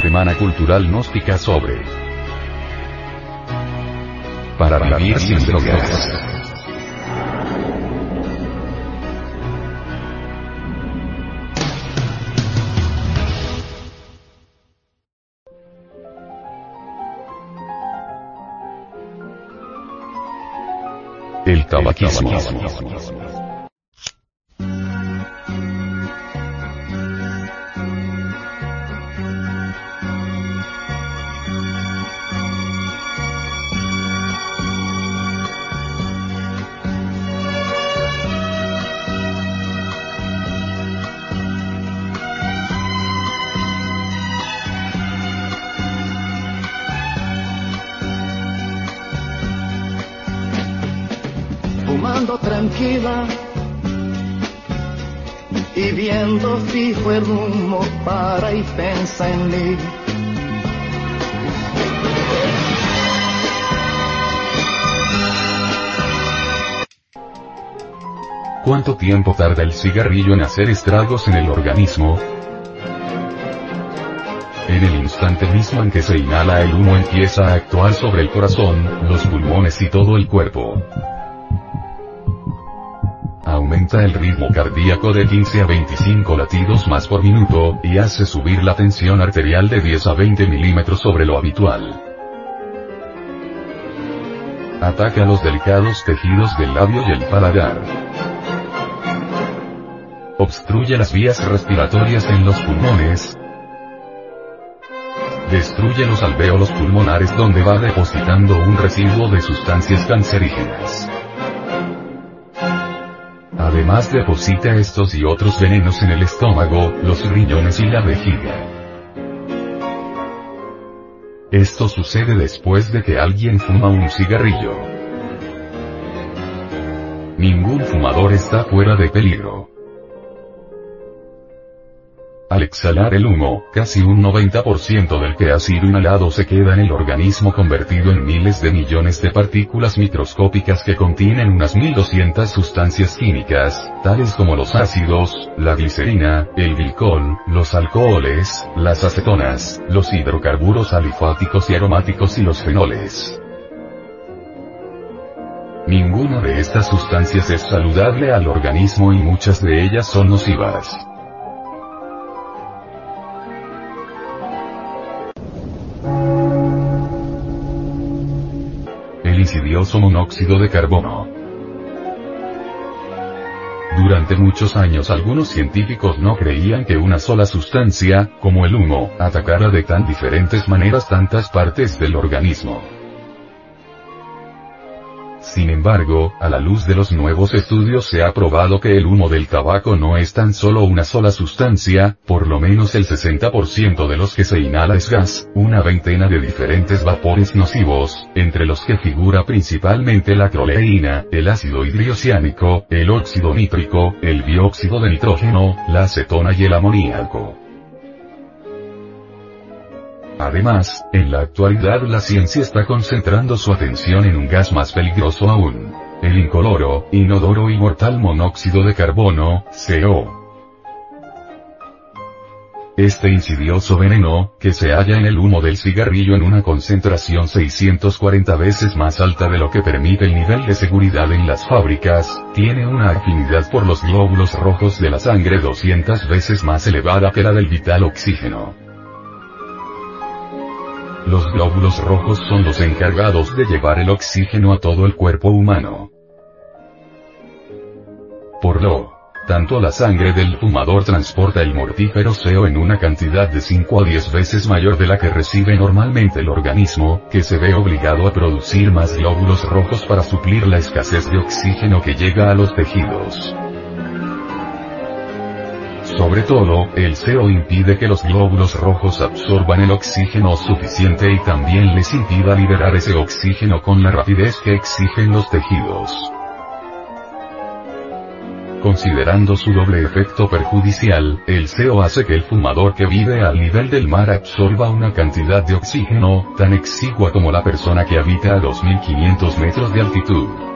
Semana Cultural Gnóstica sobre Para vivir sin drogas. El tabaquismo. Y viendo fijo el humo para y pensa en mí. ¿Cuánto tiempo tarda el cigarrillo en hacer estragos en el organismo? En el instante mismo en que se inhala el humo empieza a actuar sobre el corazón, los pulmones y todo el cuerpo. Aumenta el ritmo cardíaco de 15 a 25 latidos más por minuto, y hace subir la tensión arterial de 10 a 20 milímetros sobre lo habitual. Ataca los delicados tejidos del labio y el paladar. Obstruye las vías respiratorias en los pulmones. Destruye los alvéolos pulmonares donde va depositando un residuo de sustancias cancerígenas. Además deposita estos y otros venenos en el estómago, los riñones y la vejiga. Esto sucede después de que alguien fuma un cigarrillo. Ningún fumador está fuera de peligro. Al exhalar el humo, casi un 90% del que ha sido inhalado se queda en el organismo convertido en miles de millones de partículas microscópicas que contienen unas 1200 sustancias químicas, tales como los ácidos, la glicerina, el glicol, los alcoholes, las acetonas, los hidrocarburos alifáticos y aromáticos y los fenoles. Ninguna de estas sustancias es saludable al organismo y muchas de ellas son nocivas. Insidioso monóxido de carbono. Durante muchos años algunos científicos no creían que una sola sustancia, como el humo, atacara de tan diferentes maneras tantas partes del organismo. Sin embargo, a la luz de los nuevos estudios se ha probado que el humo del tabaco no es tan solo una sola sustancia, por lo menos el 60% de los que se inhala es gas, una veintena de diferentes vapores nocivos, entre los que figura principalmente la croleína, el ácido hidroxiánico, el óxido nítrico, el dióxido de nitrógeno, la acetona y el amoníaco. Además, en la actualidad la ciencia está concentrando su atención en un gas más peligroso aún. El incoloro, inodoro y mortal monóxido de carbono, CO. Este insidioso veneno, que se halla en el humo del cigarrillo en una concentración 640 veces más alta de lo que permite el nivel de seguridad en las fábricas, tiene una afinidad por los glóbulos rojos de la sangre 200 veces más elevada que la del vital oxígeno. Los glóbulos rojos son los encargados de llevar el oxígeno a todo el cuerpo humano. Por lo tanto la sangre del fumador transporta el mortífero CO en una cantidad de 5 a 10 veces mayor de la que recibe normalmente el organismo, que se ve obligado a producir más glóbulos rojos para suplir la escasez de oxígeno que llega a los tejidos. Sobre todo, el CO impide que los glóbulos rojos absorban el oxígeno suficiente y también les impida liberar ese oxígeno con la rapidez que exigen los tejidos. Considerando su doble efecto perjudicial, el CO hace que el fumador que vive al nivel del mar absorba una cantidad de oxígeno, tan exigua como la persona que habita a 2500 metros de altitud.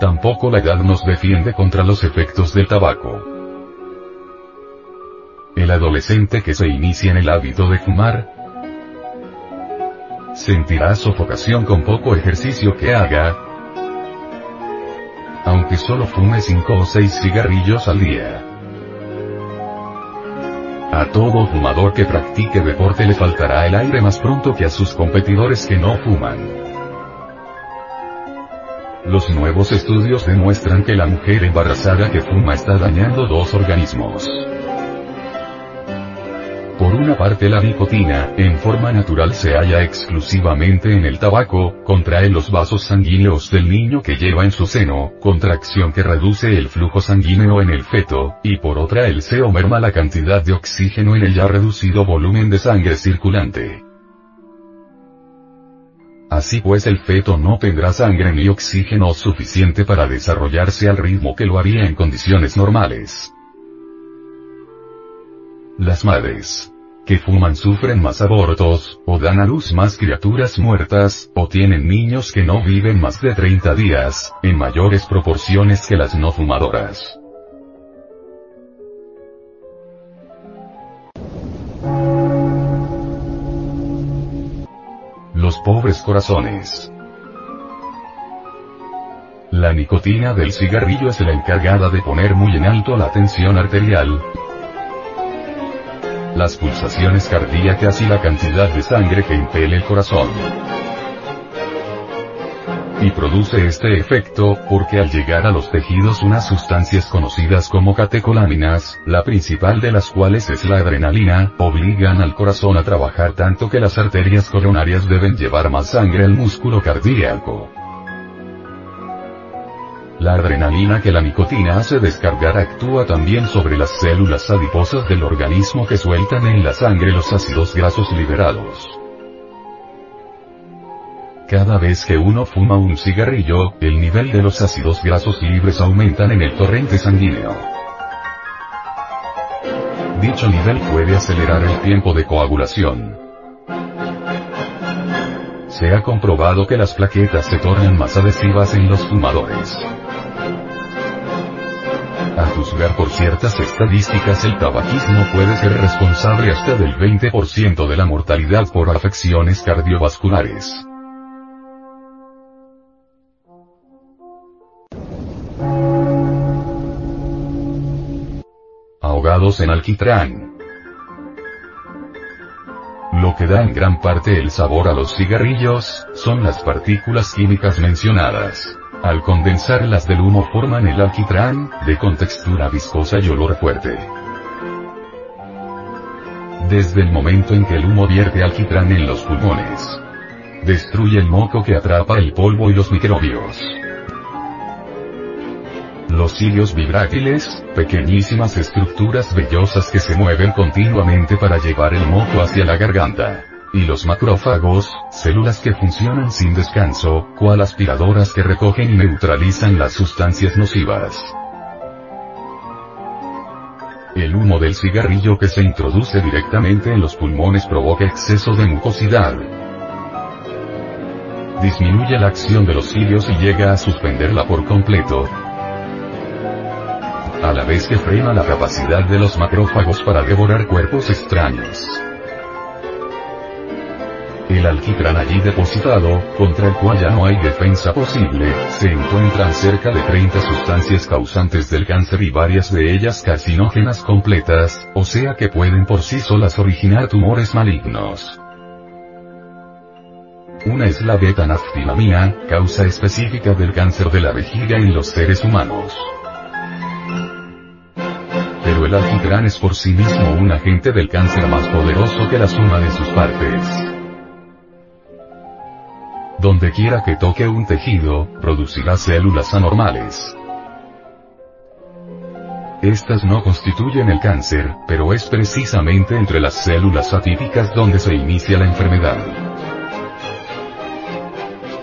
Tampoco la edad nos defiende contra los efectos del tabaco. El adolescente que se inicia en el hábito de fumar, sentirá sofocación con poco ejercicio que haga, aunque solo fume 5 o 6 cigarrillos al día. A todo fumador que practique deporte le faltará el aire más pronto que a sus competidores que no fuman. Los nuevos estudios demuestran que la mujer embarazada que fuma está dañando dos organismos. Por una parte la nicotina, en forma natural se halla exclusivamente en el tabaco, contrae los vasos sanguíneos del niño que lleva en su seno, contracción que reduce el flujo sanguíneo en el feto, y por otra el seo merma la cantidad de oxígeno en el ya reducido volumen de sangre circulante. Así pues el feto no tendrá sangre ni oxígeno suficiente para desarrollarse al ritmo que lo haría en condiciones normales. Las madres que fuman sufren más abortos, o dan a luz más criaturas muertas, o tienen niños que no viven más de 30 días, en mayores proporciones que las no fumadoras. Pobres corazones. La nicotina del cigarrillo es la encargada de poner muy en alto la tensión arterial, las pulsaciones cardíacas y la cantidad de sangre que impele el corazón. Y produce este efecto, porque al llegar a los tejidos unas sustancias conocidas como catecolaminas, la principal de las cuales es la adrenalina, obligan al corazón a trabajar tanto que las arterias coronarias deben llevar más sangre al músculo cardíaco. La adrenalina que la nicotina hace descargar actúa también sobre las células adiposas del organismo que sueltan en la sangre los ácidos grasos liberados. Cada vez que uno fuma un cigarrillo, el nivel de los ácidos grasos libres aumentan en el torrente sanguíneo. Dicho nivel puede acelerar el tiempo de coagulación. Se ha comprobado que las plaquetas se tornan más adhesivas en los fumadores. A juzgar por ciertas estadísticas el tabaquismo puede ser responsable hasta del 20% de la mortalidad por afecciones cardiovasculares. En alquitrán. Lo que da en gran parte el sabor a los cigarrillos, son las partículas químicas mencionadas. Al condensarlas del humo forman el alquitrán, de contextura viscosa y olor fuerte. Desde el momento en que el humo vierte alquitrán en los pulmones, destruye el moco que atrapa el polvo y los microbios. Los cilios vibrátiles, pequeñísimas estructuras vellosas que se mueven continuamente para llevar el moco hacia la garganta y los macrófagos, células que funcionan sin descanso, cual aspiradoras que recogen y neutralizan las sustancias nocivas. El humo del cigarrillo que se introduce directamente en los pulmones provoca exceso de mucosidad. Disminuye la acción de los cilios y llega a suspenderla por completo. A la vez que frena la capacidad de los macrófagos para devorar cuerpos extraños. El alquitrán allí depositado, contra el cual ya no hay defensa posible, se encuentran cerca de 30 sustancias causantes del cáncer y varias de ellas carcinógenas completas, o sea que pueden por sí solas originar tumores malignos. Una es la beta-naftilamina, causa específica del cáncer de la vejiga en los seres humanos. El alquitrán es por sí mismo un agente del cáncer más poderoso que la suma de sus partes. Donde quiera que toque un tejido, producirá células anormales. Estas no constituyen el cáncer, pero es precisamente entre las células atípicas donde se inicia la enfermedad.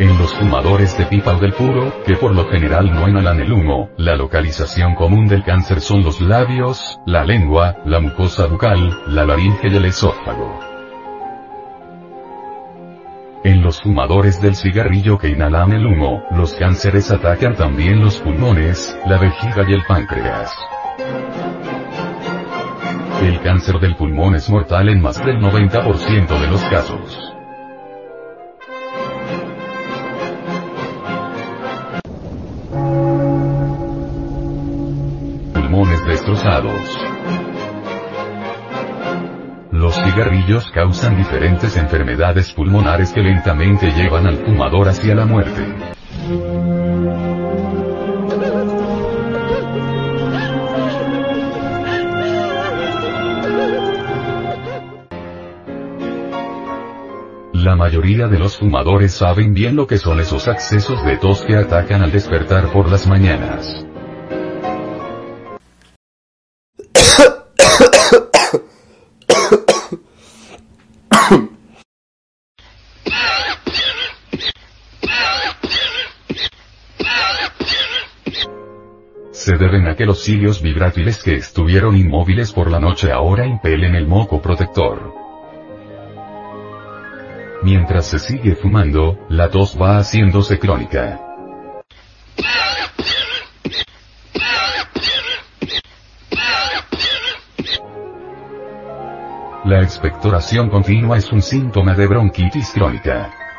En los fumadores de pipa o del puro, que por lo general no inhalan el humo, la localización común del cáncer son los labios, la lengua, la mucosa bucal, la laringe y el esófago. En los fumadores del cigarrillo que inhalan el humo, los cánceres atacan también los pulmones, la vejiga y el páncreas. El cáncer del pulmón es mortal en más del 90% de los casos. Cigarrillos causan diferentes enfermedades pulmonares que lentamente llevan al fumador hacia la muerte. La mayoría de los fumadores saben bien lo que son esos accesos de tos que atacan al despertar por las mañanas. Se deben a que los cilios vibrátiles que estuvieron inmóviles por la noche ahora impelen el moco protector. Mientras se sigue fumando, la tos va haciéndose crónica. La expectoración continua es un síntoma de bronquitis crónica.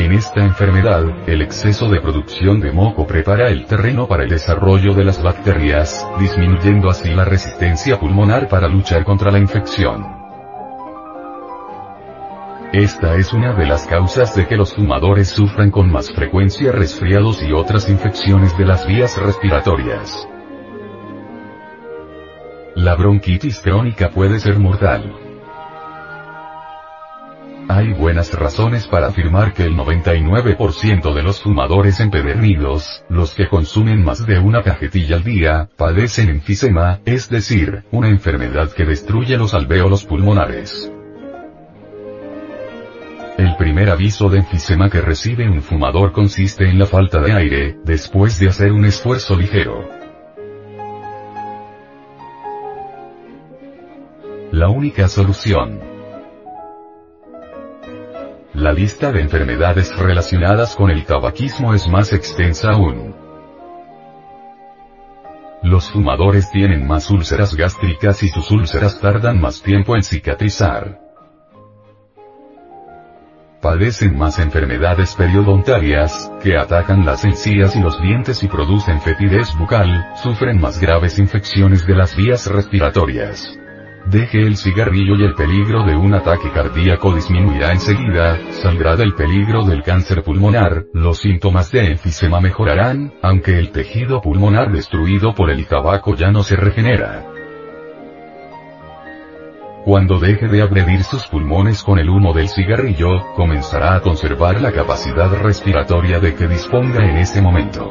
En esta enfermedad, el exceso de producción de moco prepara el terreno para el desarrollo de las bacterias, disminuyendo así la resistencia pulmonar para luchar contra la infección. Esta es una de las causas de que los fumadores sufran con más frecuencia resfriados y otras infecciones de las vías respiratorias. La bronquitis crónica puede ser mortal. Hay buenas razones para afirmar que el 99% de los fumadores empedernidos, los que consumen más de una cajetilla al día, padecen enfisema, es decir, una enfermedad que destruye los alvéolos pulmonares. El primer aviso de enfisema que recibe un fumador consiste en la falta de aire, después de hacer un esfuerzo ligero. La única solución. La lista de enfermedades relacionadas con el tabaquismo es más extensa aún. Los fumadores tienen más úlceras gástricas y sus úlceras tardan más tiempo en cicatrizar padecen más enfermedades periodontarias, que atacan las encías y los dientes y producen fetidez bucal, sufren más graves infecciones de las vías respiratorias. Deje el cigarrillo y el peligro de un ataque cardíaco disminuirá enseguida, saldrá del peligro del cáncer pulmonar, los síntomas de enfisema mejorarán, aunque el tejido pulmonar destruido por el tabaco ya no se regenera. Cuando deje de agredir sus pulmones con el humo del cigarrillo, comenzará a conservar la capacidad respiratoria de que disponga en ese momento.